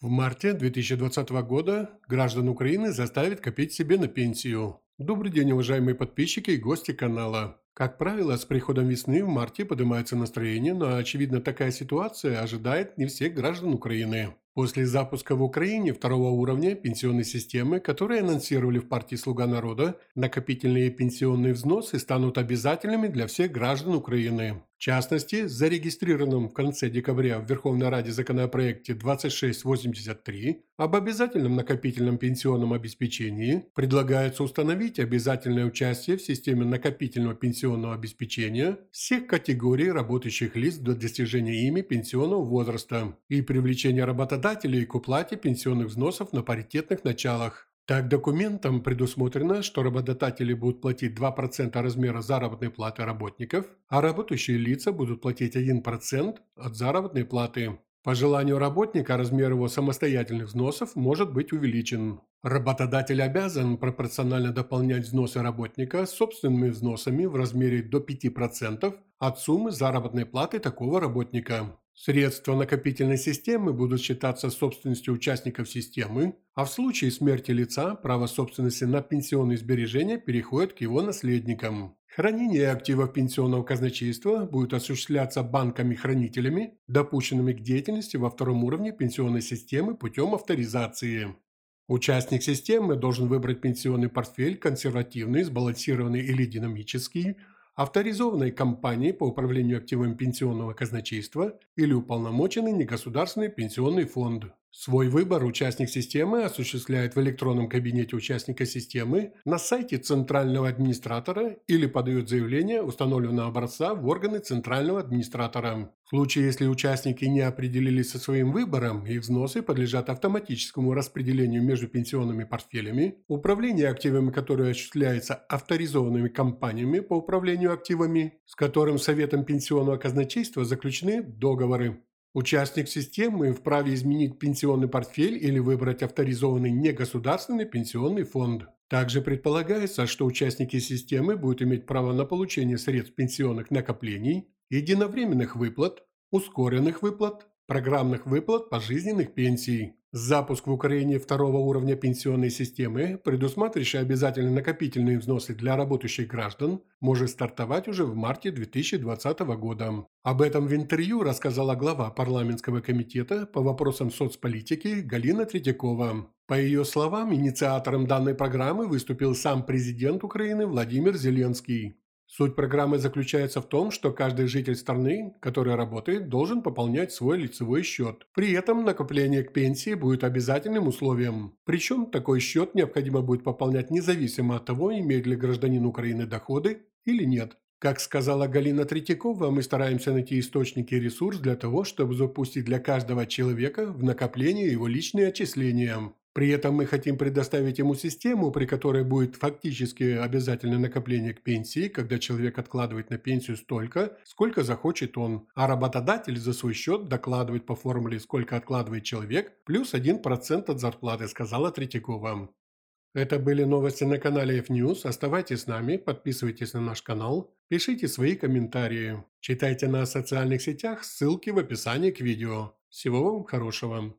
В марте 2020 года граждан Украины заставят копить себе на пенсию. Добрый день, уважаемые подписчики и гости канала. Как правило, с приходом весны в марте поднимается настроение, но, очевидно, такая ситуация ожидает не всех граждан Украины. После запуска в Украине второго уровня пенсионной системы, которые анонсировали в партии «Слуга народа», накопительные пенсионные взносы станут обязательными для всех граждан Украины. В частности, зарегистрированном в конце декабря в Верховной Раде законопроекте 2683 об обязательном накопительном пенсионном обеспечении предлагается установить обязательное участие в системе накопительного пенсионного обеспечения всех категорий работающих лиц до достижения ими пенсионного возраста и привлечения работодателей к уплате пенсионных взносов на паритетных началах. Так, документом предусмотрено, что работодатели будут платить 2% размера заработной платы работников, а работающие лица будут платить 1% от заработной платы. По желанию работника размер его самостоятельных взносов может быть увеличен. Работодатель обязан пропорционально дополнять взносы работника собственными взносами в размере до 5% от суммы заработной платы такого работника. Средства накопительной системы будут считаться собственностью участников системы, а в случае смерти лица право собственности на пенсионные сбережения переходит к его наследникам. Хранение активов пенсионного казначейства будет осуществляться банками-хранителями, допущенными к деятельности во втором уровне пенсионной системы путем авторизации. Участник системы должен выбрать пенсионный портфель консервативный, сбалансированный или динамический – авторизованной компанией по управлению активами пенсионного казначейства или уполномоченный негосударственный пенсионный фонд. Свой выбор участник системы осуществляет в электронном кабинете участника системы на сайте центрального администратора или подает заявление установленного образца в органы центрального администратора. В случае, если участники не определились со своим выбором, их взносы подлежат автоматическому распределению между пенсионными портфелями, управление активами которые осуществляется авторизованными компаниями по управлению активами, с которым Советом пенсионного казначейства заключены договоры. Участник системы вправе изменить пенсионный портфель или выбрать авторизованный негосударственный пенсионный фонд. Также предполагается, что участники системы будут иметь право на получение средств пенсионных накоплений, единовременных выплат, ускоренных выплат, программных выплат пожизненных пенсий. Запуск в Украине второго уровня пенсионной системы, предусматривающий обязательные накопительные взносы для работающих граждан, может стартовать уже в марте 2020 года. Об этом в интервью рассказала глава парламентского комитета по вопросам соцполитики Галина Третьякова. По ее словам, инициатором данной программы выступил сам президент Украины Владимир Зеленский. Суть программы заключается в том, что каждый житель страны, который работает, должен пополнять свой лицевой счет. При этом накопление к пенсии будет обязательным условием. Причем такой счет необходимо будет пополнять независимо от того, имеет ли гражданин Украины доходы или нет. Как сказала Галина Третьякова, мы стараемся найти источники и ресурс для того, чтобы запустить для каждого человека в накопление его личные отчисления. При этом мы хотим предоставить ему систему, при которой будет фактически обязательное накопление к пенсии, когда человек откладывает на пенсию столько, сколько захочет он, а работодатель за свой счет докладывает по формуле, сколько откладывает человек, плюс 1% от зарплаты, сказала Третьякова. Это были новости на канале F-News. Оставайтесь с нами, подписывайтесь на наш канал, пишите свои комментарии. Читайте нас в социальных сетях, ссылки в описании к видео. Всего вам хорошего.